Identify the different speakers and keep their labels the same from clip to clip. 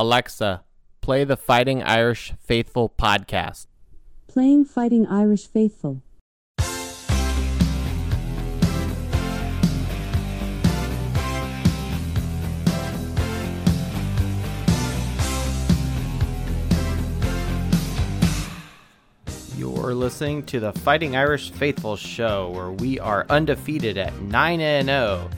Speaker 1: Alexa, play the Fighting Irish Faithful podcast.
Speaker 2: Playing Fighting Irish Faithful.
Speaker 1: You're listening to the Fighting Irish Faithful show where we are undefeated at 9 and 0.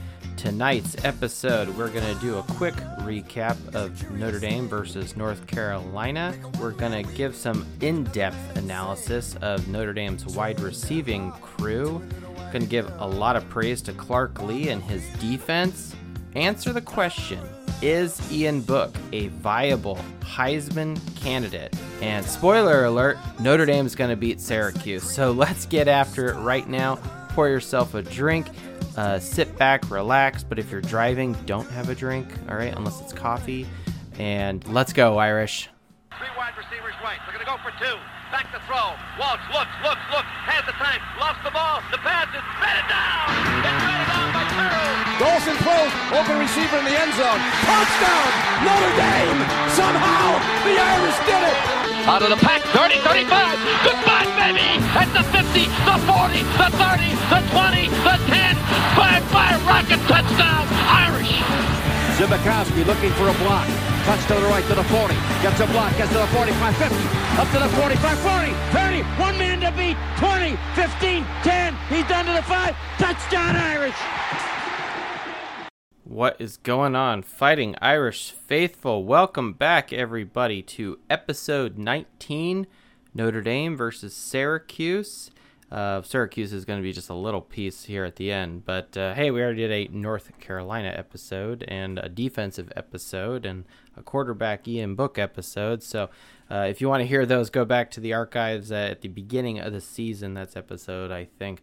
Speaker 1: Tonight's episode, we're going to do a quick recap of Notre Dame versus North Carolina. We're going to give some in depth analysis of Notre Dame's wide receiving crew. Going to give a lot of praise to Clark Lea and his defense. Answer the question Is Ian Book a viable Heisman candidate? And spoiler alert, Notre Dame is going to beat Syracuse. So let's get after it right now. Pour yourself a drink, uh, sit back, relax. But if you're driving, don't have a drink, all right, unless it's coffee. And let's go, Irish.
Speaker 3: Three wide receivers right. They're going to go for two. Back to throw. Walsh looks, looks, looks. Has the time. Lost the ball. The pass is batted down. It's batted down by Peru.
Speaker 4: Dawson throws, open receiver in the end zone. Touchdown, Notre Dame! Somehow, the Irish did it!
Speaker 3: Out of the pack. 30, 35. Goodbye, baby. At the 50, the 40, the 30, the 20, the 10. Five, five, rocket touchdown. Irish.
Speaker 4: Zbikowski looking for a block. Cuts to the right to the 40. Gets a block, gets to the 45, 50. Up to the 45, 40, 30. One man to beat. 20, 15, 10. He's down to the 5. Touchdown, Irish!
Speaker 1: What is going on, Fighting Irish Faithful? Welcome back, everybody, to episode 19 Notre Dame versus Syracuse. Uh, Syracuse is going to be just a little piece here at the end, but uh, hey, we already did a North Carolina episode and a defensive episode and a quarterback Ian Book episode. So uh, if you want to hear those, go back to the archives at the beginning of the season. That's episode, I think,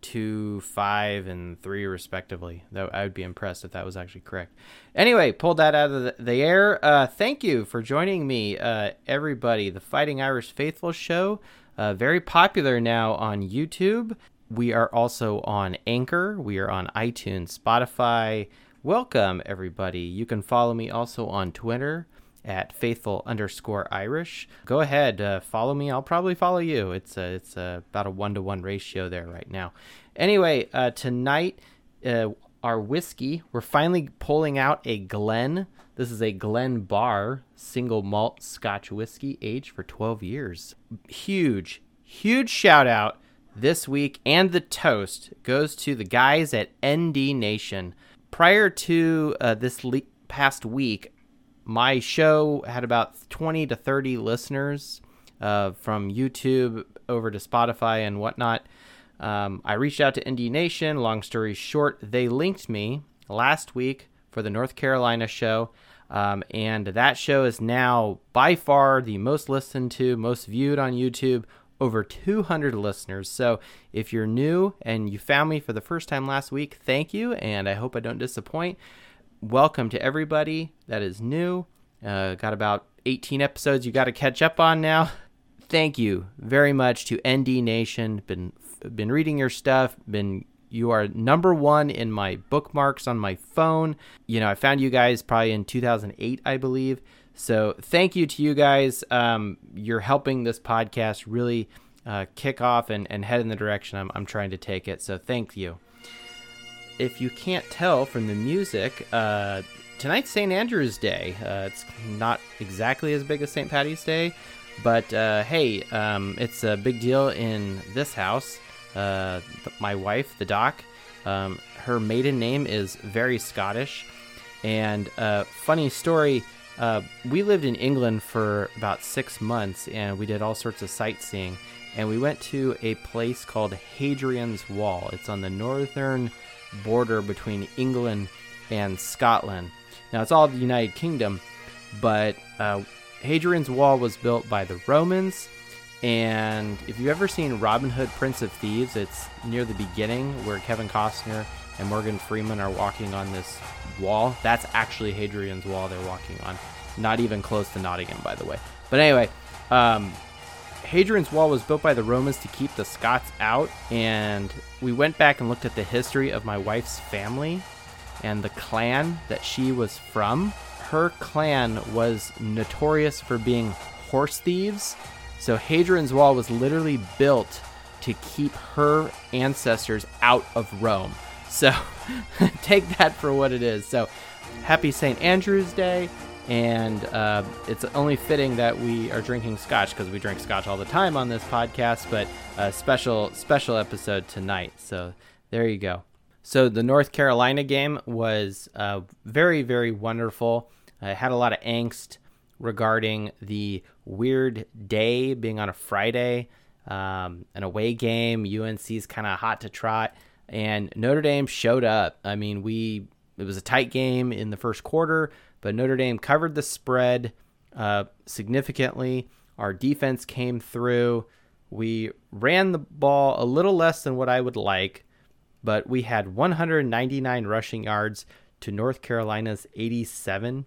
Speaker 1: two, five, and three, respectively. Though I would be impressed if that was actually correct. Anyway, pulled that out of the, the air. Uh, thank you for joining me, uh, everybody. The Fighting Irish Faithful show, uh, very popular now on YouTube. We are also on Anchor. We are on iTunes, Spotify. Welcome, everybody. You can follow me also on Twitter at faithful underscore Irish. Go ahead, uh, follow me. I'll probably follow you. It's a, it's a, about a one to one ratio there right now. Anyway, uh, tonight, uh, our whiskey, we're finally pulling out a Glen. This is a Glen Bar single malt Scotch whiskey aged for 12 years. Huge, huge shout out this week and the toast goes to the guys at ND Nation. Prior to uh, this le- past week, my show had about 20 to 30 listeners uh, from YouTube over to Spotify and whatnot. Um, I reached out to ND Nation. Long story short, they linked me last week for the North Carolina show. Um, and that show is now by far the most listened to, most viewed on YouTube, over 200 listeners. So if you're new and you found me for the first time last week, thank you. And I hope I don't disappoint welcome to everybody that is new. Uh, got about 18 episodes you got to catch up on now. Thank you very much to ND Nation. Been been reading your stuff. Been you are number one in my bookmarks on my phone. You know, I found you guys probably in 2008, I believe. So thank you to you guys. Um, you're helping this podcast really uh, kick off and, and head in the direction I'm, I'm trying to take it. So thank you if you can't tell from the music, uh, tonight's St. Andrew's Day. Uh, it's not exactly as big as St. Patty's Day, but uh, hey, um, it's a big deal in this house. Uh, th- my wife, the doc, um, her maiden name is very Scottish. And uh, funny story, uh, we lived in England for about six months and we did all sorts of sightseeing. And we went to a place called Hadrian's Wall. It's on the northern border between England and Scotland. Now, it's all the United Kingdom, but uh, Hadrian's Wall was built by the Romans. And if you've ever seen Robin Hood, Prince of Thieves, it's near the beginning where Kevin Costner and Morgan Freeman are walking on this wall. That's actually Hadrian's Wall they're walking on. Not even close to Nottingham, by the way. But anyway, um, Hadrian's Wall was built by the Romans to keep the Scots out, and we went back and looked at the history of my wife's family and the clan that she was from. her clan was notorious for being horse thieves. So Hadrian's Wall was literally built to keep her ancestors out of Rome. So take that for what it is. So happy St. Andrew's Day. And uh, it's only fitting that we are drinking scotch because we drink scotch all the time on this podcast, but a special, special episode tonight. So there you go. So the North Carolina game was uh, very, very wonderful. I had a lot of angst regarding the weird day being on a Friday, um, an away game. UNC's kind of hot to trot, and Notre Dame showed up. I mean, we it was a tight game in the first quarter, but Notre Dame covered the spread uh, significantly. Our defense came through. We ran the ball a little less than what I would like, but we had 199 rushing yards to North Carolina's 87.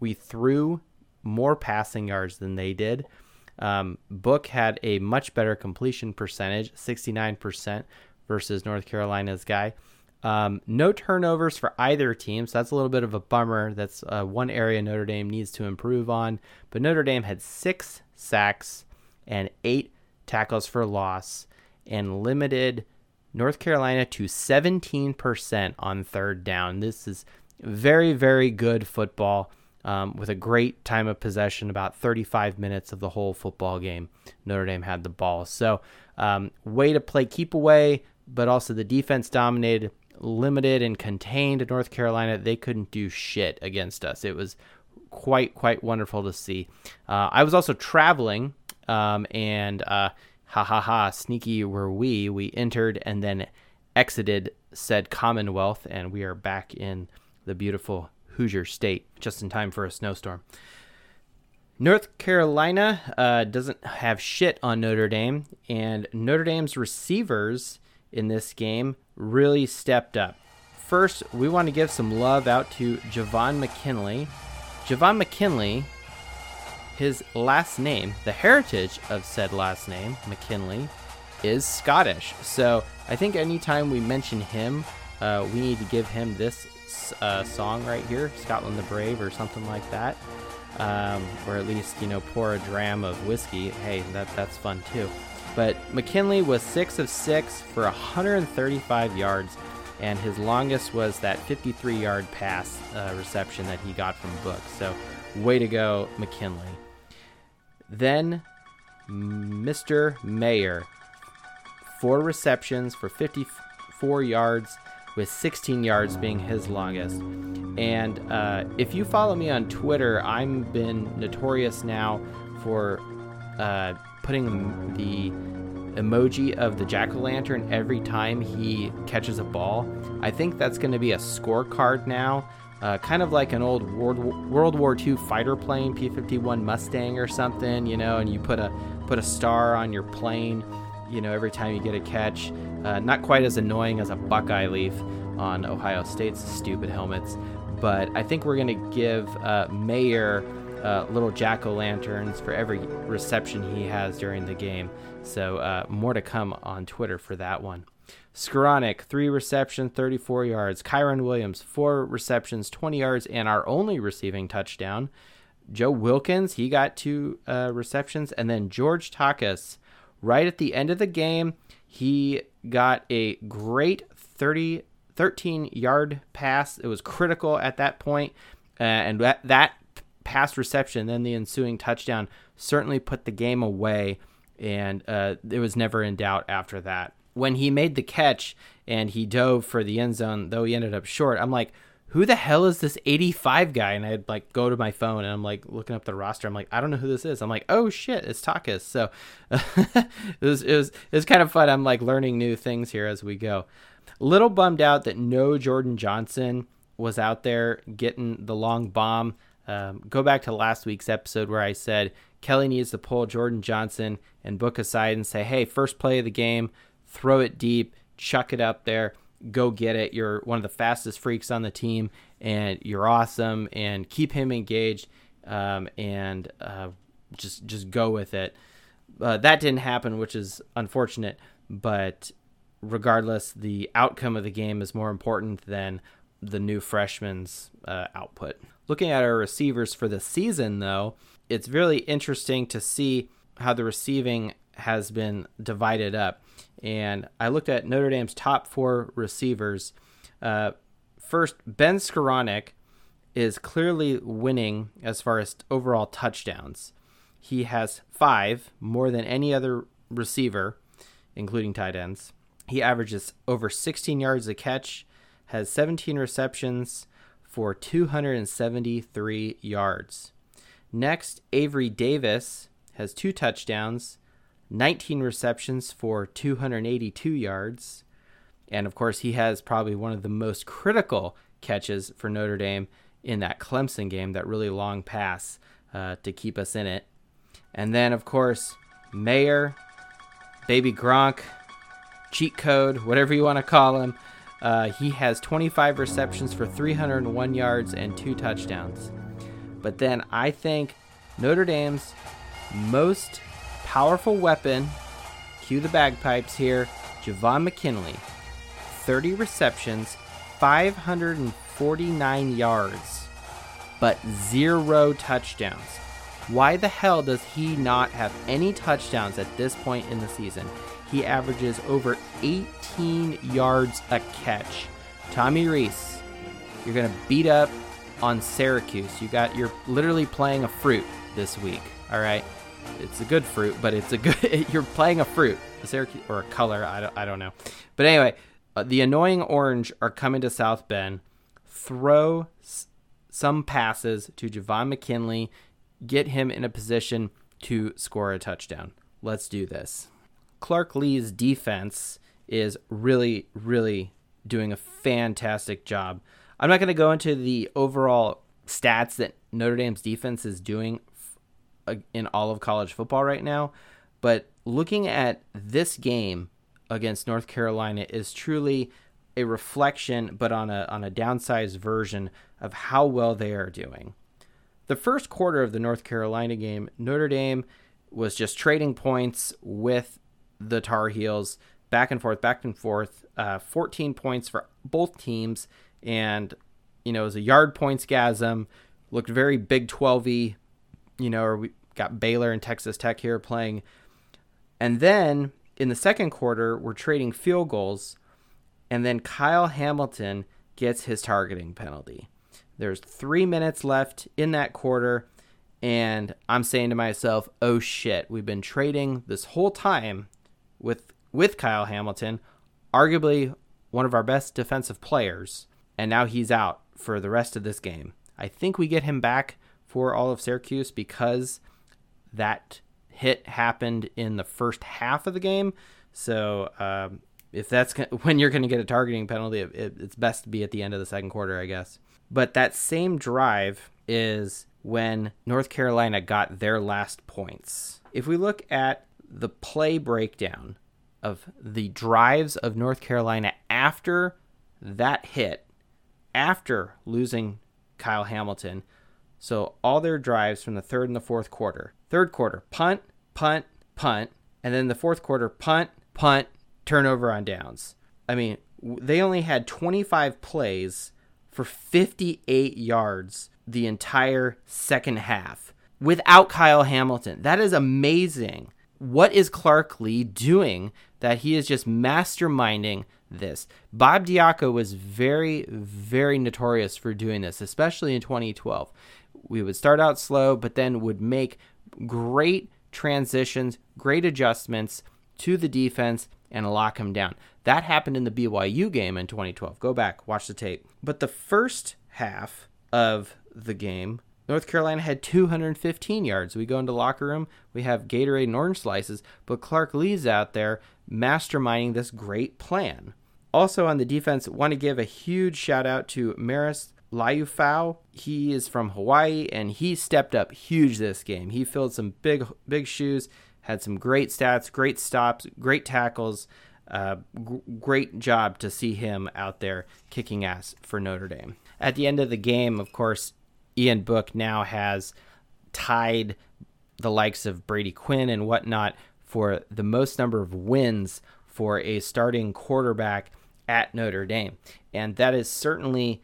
Speaker 1: We threw more passing yards than they did. Um, Book had a much better completion percentage, 69% versus North Carolina's guy. Um, no turnovers for either team, so that's a little bit of a bummer. That's uh, one area Notre Dame needs to improve on. But Notre Dame had six sacks and eight tackles for loss and limited North Carolina to 17% on third down. This is very, very good football um, with a great time of possession, about 35 minutes of the whole football game. Notre Dame had the ball. So, um, way to play keep away, but also the defense dominated limited and contained North Carolina. They couldn't do shit against us. It was quite quite wonderful to see. Uh, I was also traveling, um, and uh, ha ha ha, sneaky were we. We entered and then exited said Commonwealth, and we are back in the beautiful Hoosier State just in time for a snowstorm. North Carolina uh, doesn't have shit on Notre Dame, and Notre Dame's receivers in this game really stepped up. First, we want to give some love out to Javon McKinley. Javon McKinley, his last name, the heritage of said last name, McKinley, is Scottish. So I think anytime we mention him, uh, we need to give him this uh, song right here, Scotland the Brave, or something like that. Um, or at least, you know, pour a dram of whiskey. Hey, that, that's fun too. But McKinley was six of six for 135 yards, and his longest was that 53 yard pass uh, reception that he got from Book. So, way to go, McKinley. Then, Mr. Mayer, four receptions for 54 yards, with 16 yards being his longest. And uh, if you follow me on Twitter, I've been notorious now for uh, putting the emoji of the jack o' lantern every time he catches a ball. I think that's going to be a scorecard now. Uh, kind of like an old World, World War II fighter plane, P-51 Mustang or something, you know, and you put a put a star on your plane, you know, every time you get a catch. Uh, not quite as annoying as a Buckeye leaf on Ohio State's stupid helmets, but I think we're going to give uh, Mayer uh, little jack o' lanterns for every reception he has during the game. So uh, more to come on Twitter for that one. Skowronek, three receptions, 34 yards. Kyren Williams, four receptions, 20 yards, and our only receiving touchdown. Joe Wilkins, he got two uh, receptions. And then George Takacs, right at the end of the game, he got a great 30, 13 yard pass. It was critical at that point, uh, and that, that pass reception, then the ensuing touchdown, certainly put the game away, and uh, it was never in doubt after that. When he made the catch and he dove for the end zone, though he ended up short, I'm like, who the hell is this 85 guy? And I'd like go to my phone and I'm like looking up the roster. I'm like, I don't know who this is. I'm like, oh shit, it's Takacs. So it was it was it was kind of fun. I'm like learning new things here as we go. Little bummed out that no Jordan Johnson was out there getting the long bomb. Um, go back to last week's episode where I said Kelly needs to pull Jordan Johnson and Book aside and say, hey, first play of the game, throw it deep, chuck it up there, go get it. You're one of the fastest freaks on the team, and you're awesome, and keep him engaged, um, and uh, just just go with it. Uh, that didn't happen, which is unfortunate, but regardless, the outcome of the game is more important than the new freshman's uh, output. Looking at our receivers for the season, though, it's really interesting to see how the receiving has been divided up. And I looked at Notre Dame's top four receivers. Uh, first, Ben Skowronek is clearly winning as far as overall touchdowns. He has five, more than any other receiver, including tight ends. He averages over 16 yards a catch, has 17 receptions for 273 yards. Next, Avery Davis has two touchdowns, 19 receptions for 282 yards. And of course, he has probably one of the most critical catches for Notre Dame in that Clemson game, that really long pass uh, to keep us in it. And then, of course, Mayer, Baby Gronk, cheat code, whatever you want to call him. Uh, he has 25 receptions for 301 yards and two touchdowns. But then I think Notre Dame's most powerful weapon, cue the bagpipes here, Javon McKinley, 30 receptions, 549 yards, but zero touchdowns. Why the hell does he not have any touchdowns at this point in the season? He averages over 18 yards a catch. Tommy Rees, you're going to beat up on Syracuse. You got you're literally playing a fruit this week, all right? It's a good fruit, but it's a good you're playing a fruit, a Syracuse or a color, I don't I don't know. But anyway, uh, the annoying orange are coming to South Bend. Throw s- some passes to Javon McKinley, get him in a position to score a touchdown. Let's do this. Clark Lea's defense is really, really doing a fantastic job. I'm not going to go into the overall stats that Notre Dame's defense is doing in all of college football right now, but looking at this game against North Carolina is truly a reflection, but on a on a downsized version of how well they are doing. The first quarter of the North Carolina game, Notre Dame was just trading points with the Tar Heels back and forth, back and forth. Uh, 14 points for both teams, and you know it was a yard points gasm. Looked very Big 12y, you know. Or we got Baylor and Texas Tech here playing, and then in the second quarter we're trading field goals, and then Kyle Hamilton gets his targeting penalty. There's three minutes left in that quarter, and I'm saying to myself, "Oh shit, we've been trading this whole time with with Kyle Hamilton, arguably one of our best defensive players, and now he's out for the rest of this game. I think we get him back for all of Syracuse because that hit happened in the first half of the game. So um, if that's when you're going to get a targeting penalty, it, it's best to be at the end of the second quarter, I guess. But that same drive is when North Carolina got their last points. If we look at the play breakdown of the drives of North Carolina after that hit, after losing Kyle Hamilton. So all their drives from the third and the fourth quarter. Third quarter, punt, punt, punt, and then the fourth quarter, punt, punt, turnover on downs. I mean, they only had 25 plays for 58 yards the entire second half without Kyle Hamilton. That is amazing what is Clark Lea doing that he is just masterminding this? Bob Diaco was very, very notorious for doing this, especially in 2012. We would start out slow, but then would make great transitions, great adjustments to the defense and lock him down. That happened in the BYU game in 2012. Go back, watch the tape. But the first half of the game North Carolina had 215 yards. We go into locker room, we have Gatorade and orange slices, but Clark Lea's out there masterminding this great plan. Also on the defense, want to give a huge shout out to Marist Liufau. He is from Hawaii and he stepped up huge this game. He filled some big big shoes, had some great stats, great stops, great tackles. Uh, g- great job to see him out there kicking ass for Notre Dame. At the end of the game, of course, Ian Book now has tied the likes of Brady Quinn and whatnot for the most number of wins for a starting quarterback at Notre Dame. And that is certainly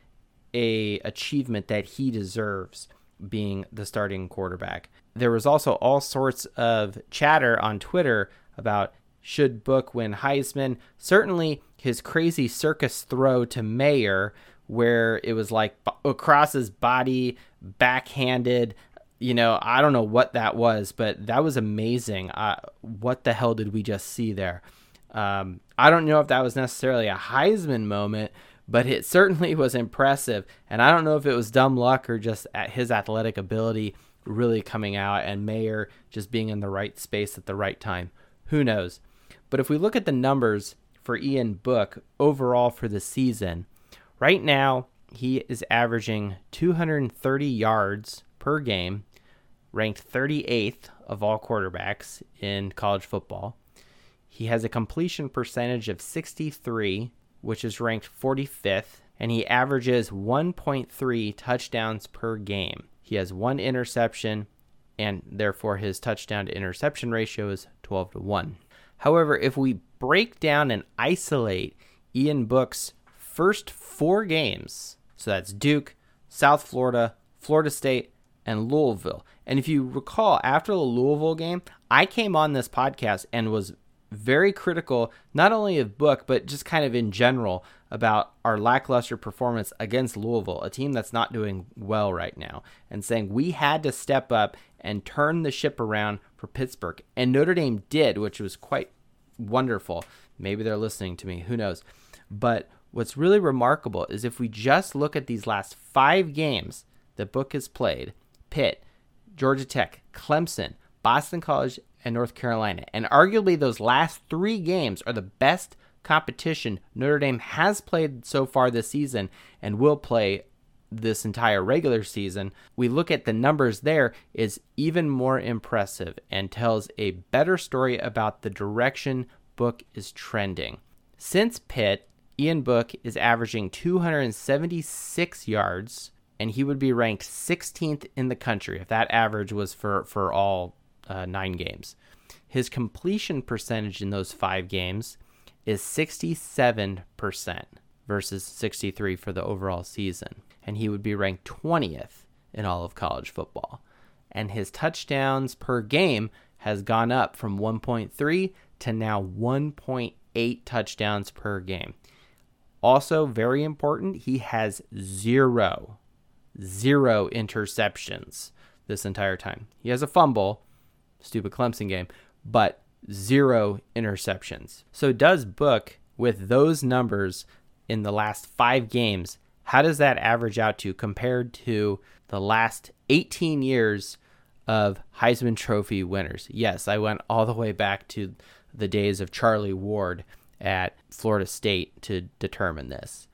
Speaker 1: a achievement that he deserves being the starting quarterback. There was also all sorts of chatter on Twitter about should Book win Heisman. Certainly his crazy circus throw to Mayer where it was like across his body, backhanded. You know, I don't know what that was, but that was amazing. Uh, what the hell did we just see there? Um, I don't know if that was necessarily a Heisman moment, but it certainly was impressive. And I don't know if it was dumb luck or just at his athletic ability really coming out and Mayer just being in the right space at the right time. Who knows? But if we look at the numbers for Ian Book overall for the season, right now he is averaging 230 yards per game, ranked 38th of all quarterbacks in college football. He has a completion percentage of 63, which is ranked 45th, and he averages 1.3 touchdowns per game. He has one interception, and therefore his touchdown to interception ratio is 12 to 1. However, if we break down and isolate Ian Book's first four games, so that's Duke, South Florida, Florida State, and Louisville. And if you recall, after the Louisville game, I came on this podcast and was very critical, not only of Book, but just kind of in general about our lackluster performance against Louisville, a team that's not doing well right now, and saying we had to step up and turn the ship around for Pittsburgh. And Notre Dame did, which was quite wonderful. Maybe they're listening to me, who knows. But what's really remarkable is if we just look at these last five games that Book has played Pitt, Georgia Tech, Clemson, Boston College, and North Carolina. And arguably, those last three games are the best competition Notre Dame has played so far this season and will play this entire regular season, we look at the numbers there is even more impressive and tells a better story about the direction Book is trending. Since Pitt, Ian Book is averaging 276 yards, and he would be ranked 16th in the country if that average was for, for all uh, nine games. His completion percentage in those five games is 67% versus 63 for the overall season and he would be ranked 20th in all of college football. And his touchdowns per game has gone up from 1.3 to now 1.8 touchdowns per game. Also, very important, he has zero, zero interceptions this entire time. He has a fumble, stupid Clemson game, but zero interceptions. So, does Book, with those numbers in the last five games, how does that average out to compared to the last 18 years of Heisman Trophy winners? Yes, I went all the way back to the days of Charlie Ward at Florida State to determine this.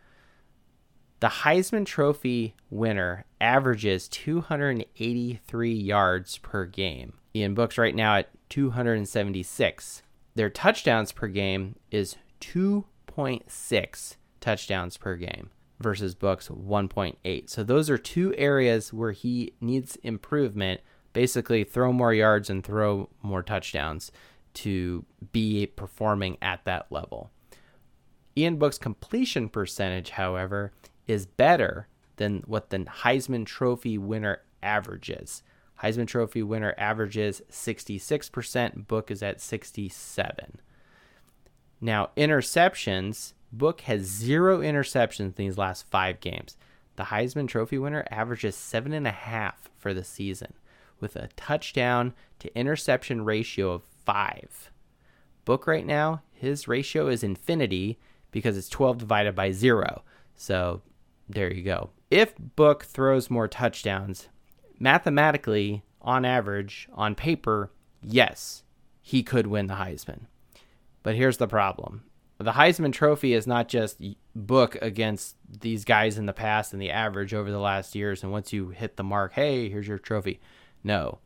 Speaker 1: The Heisman Trophy winner averages 283 yards per game. Ian Books right now at 276. Their touchdowns per game is 2.6 touchdowns per game versus Book's 1.8. So those are two areas where he needs improvement. Basically, throw more yards and throw more touchdowns to be performing at that level. Ian Book's completion percentage, however, is better than what the Heisman Trophy winner averages. Heisman Trophy winner averages 66%, Book is at 67. Now, interceptions, Book has zero interceptions in these last five games. The Heisman Trophy winner averages seven and a half for the season, with a touchdown to interception ratio of five. Book right now, his ratio is infinity because it's 12 divided by zero. So there you go. If Book throws more touchdowns, mathematically, on average, on paper, yes, he could win the Heisman. But here's the problem the Heisman Trophy is not just book against these guys in the past and the average over the last years. And once you hit the mark, hey, here's your trophy. No,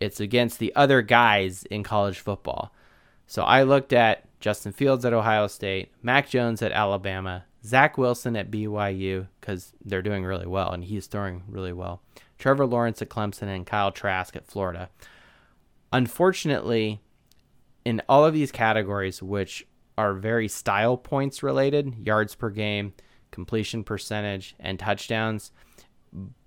Speaker 1: it's against the other guys in college football. So I looked at Justin Fields at Ohio State, Mac Jones at Alabama, Zach Wilson at BYU because they're doing really well and he's throwing really well. Trevor Lawrence at Clemson and Kyle Trask at Florida. Unfortunately, in all of these categories, which are very style points related yards per game, completion percentage, and touchdowns,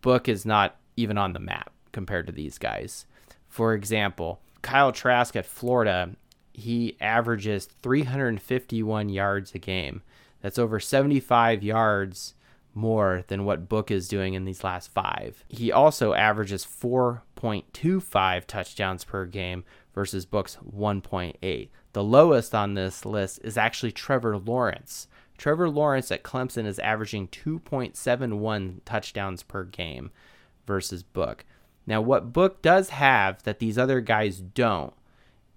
Speaker 1: Book is not even on the map compared to these guys. For example, Kyle Trask at Florida, he averages 351 yards a game. That's over 75 yards more than what Book is doing in these last five. He also averages 4.25 touchdowns per game versus Book's 1.8. The lowest on this list is actually Trevor Lawrence. Trevor Lawrence at Clemson is averaging 2.71 touchdowns per game versus Book. Now, what Book does have that these other guys don't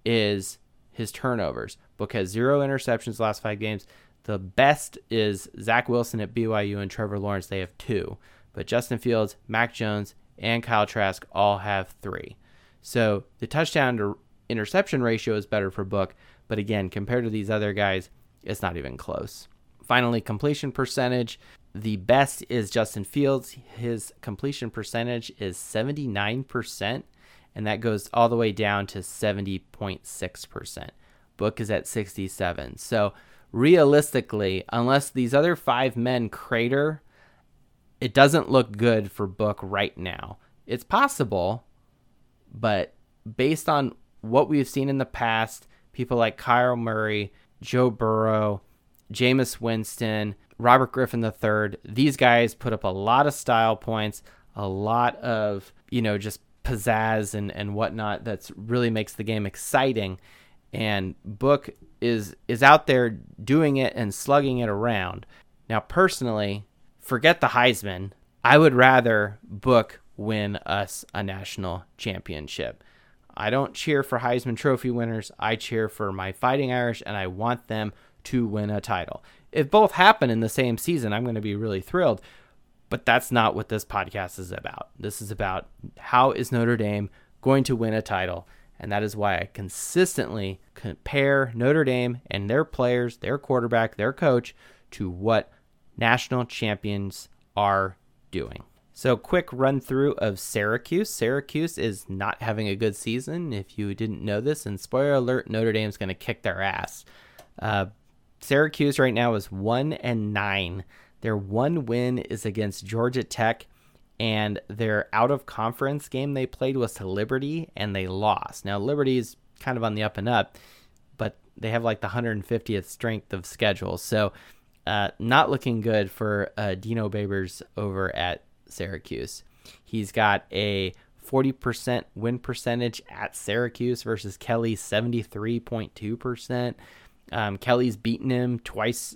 Speaker 1: is his turnovers. Book has zero interceptions last five games. The best is Zach Wilson at BYU and Trevor Lawrence. They have two. But Justin Fields, Mac Jones, and Kyle Trask all have three. So the touchdown to interception ratio is better for Book. But again, compared to these other guys, it's not even close. Finally, completion percentage. The best is Justin Fields. His completion percentage is 79%, and that goes all the way down to 70.6%. Book is at 67. So realistically, unless these other five men crater, it doesn't look good for Book right now. It's possible, but based on what we've seen in the past, people like Kyler Murray, Joe Burrow, Jameis Winston, Robert Griffin III, these guys put up a lot of style points, a lot of, you know, just pizzazz and, and whatnot that's really makes the game exciting. And Book is is out there doing it and slugging it around. Now personally, forget the Heisman. I would rather Book win us a national championship. I don't cheer for Heisman Trophy winners. I cheer for my Fighting Irish, and I want them to win a title. If both happen in the same season, I'm going to be really thrilled. But that's not what this podcast is about. This is about how is Notre Dame going to win a title. And that is why I consistently compare Notre Dame and their players, their quarterback, their coach to what national champions are doing. So, quick run through of Syracuse. Syracuse is not having a good season. If you didn't know this, and spoiler alert, Notre Dame's going to kick their ass. Uh, Syracuse right now is one and nine. Their one win is against Georgia Tech, and their out of conference game they played was to Liberty, and they lost. Now Liberty is kind of on the up and up, but they have like the 150th strength of schedule, so uh, not looking good for uh, Dino Babers over at Syracuse. He's got a 40% win percentage at Syracuse versus Kelly's 73.2%. Um, Kelly's beaten him twice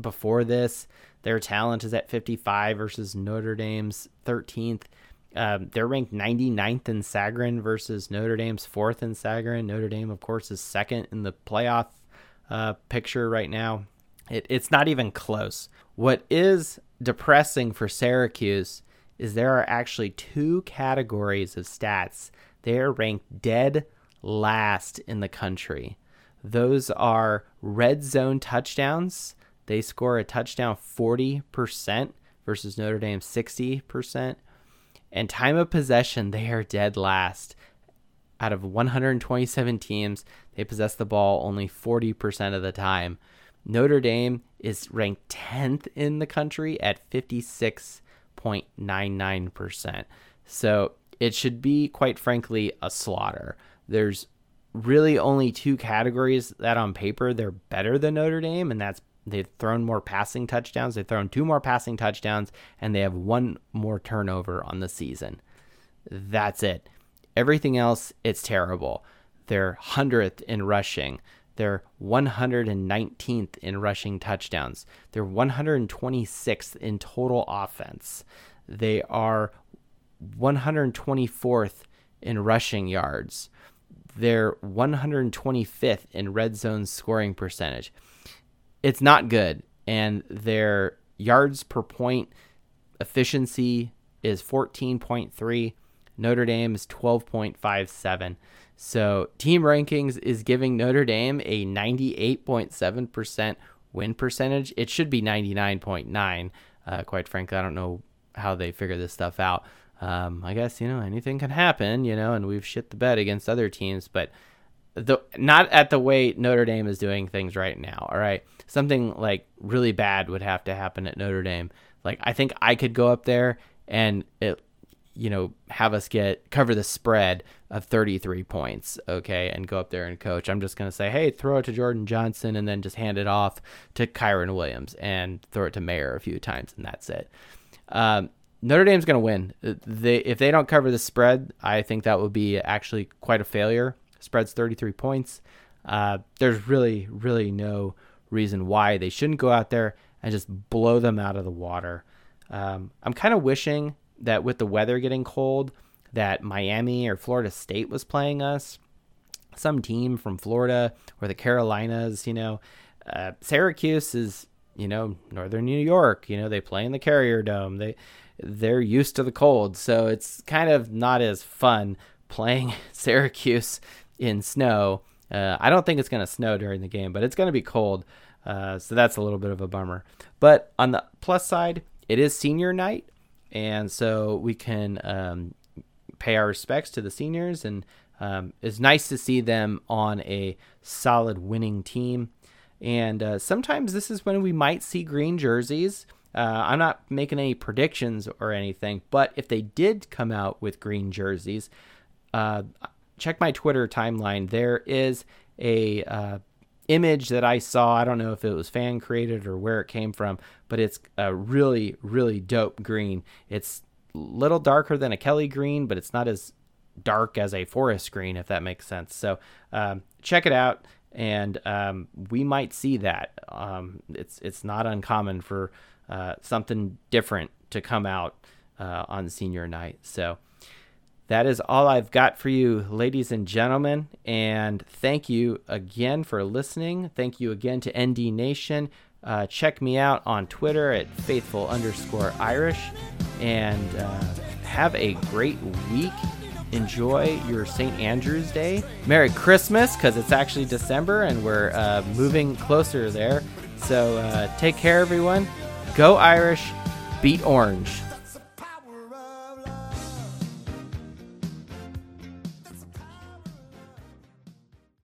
Speaker 1: before this. Their talent is at 55 versus Notre Dame's 13th. Um, they're ranked 99th in Sagarin versus Notre Dame's fourth in Sagarin. Notre Dame, of course, is second in the playoff uh, picture right now. It, it's not even close. What is depressing for Syracuse is there are actually two categories of stats. They are ranked dead last in the country. Those are red zone touchdowns. They score a touchdown 40% versus Notre Dame 60%. And time of possession, they are dead last. Out of 127 teams, they possess the ball only 40% of the time. Notre Dame is ranked 10th in the country at 56.99%. So it should be, quite frankly, a slaughter. There's really only two categories that on paper they're better than Notre Dame, and that's they've thrown more passing touchdowns. They've thrown two more passing touchdowns, and they have one more turnover on the season. That's it. Everything else, it's terrible. They're 100th in rushing. They're 119th in rushing touchdowns. They're 126th in total offense. They are 124th in rushing yards. They're 125th in red zone scoring percentage. It's not good. And their yards per point efficiency is 14.3. Notre Dame is 12.57. So, team rankings is giving Notre Dame a 98.7% win percentage. It should be 99.9. Uh, quite frankly, I don't know how they figure this stuff out. Um, I guess, you know, anything can happen, you know, and we've shit the bed against other teams, but the not at the way Notre Dame is doing things right now. All right, something like really bad would have to happen at Notre Dame. Like I think I could go up there and it, you know, have us get cover the spread of 33 points, okay, and go up there and coach. I'm just gonna say, hey, throw it to Jordan Johnson and then just hand it off to Kyren Williams and throw it to Mayer a few times and that's it. Um, Notre Dame's to win. They if they don't cover the spread, I think that would be actually quite a failure. Spread's 33 points. Uh, there's really really no reason why they shouldn't go out there and just blow them out of the water. Um, I'm kind of wishing that with the weather getting cold, that Miami or Florida State was playing us. Some team from Florida or the Carolinas, you know. Uh, Syracuse is, you know, Northern New York. You know, they play in the Carrier Dome. They they're used to the cold, so it's kind of not as fun playing Syracuse in snow. Uh, I don't think it's going to snow during the game, but it's going to be cold, uh, so that's a little bit of a bummer. But on the plus side, it is senior night, and so we can um, pay our respects to the seniors, and um, it's nice to see them on a solid winning team. And uh, sometimes this is when we might see green jerseys. Uh, I'm not making any predictions or anything, but if they did come out with green jerseys, uh, check my Twitter timeline. There is a uh, image that I saw. I don't know if it was fan created or where it came from, but it's a really, really dope green. It's a little darker than a Kelly green, but it's not as dark as a forest green, if that makes sense. So um, check it out, and um, we might see that. Um, it's it's not uncommon for uh, something different to come out uh, on senior night. So that is all I've got for you, ladies and gentlemen. And thank you again for listening. Thank you again to ND Nation. Uh, check me out on Twitter at faithful underscore Irish. And uh, have a great week. Enjoy your St. Andrew's Day. Merry Christmas, because it's actually December and we're uh, moving closer there. So uh, take care, everyone. Go Irish, beat Orange.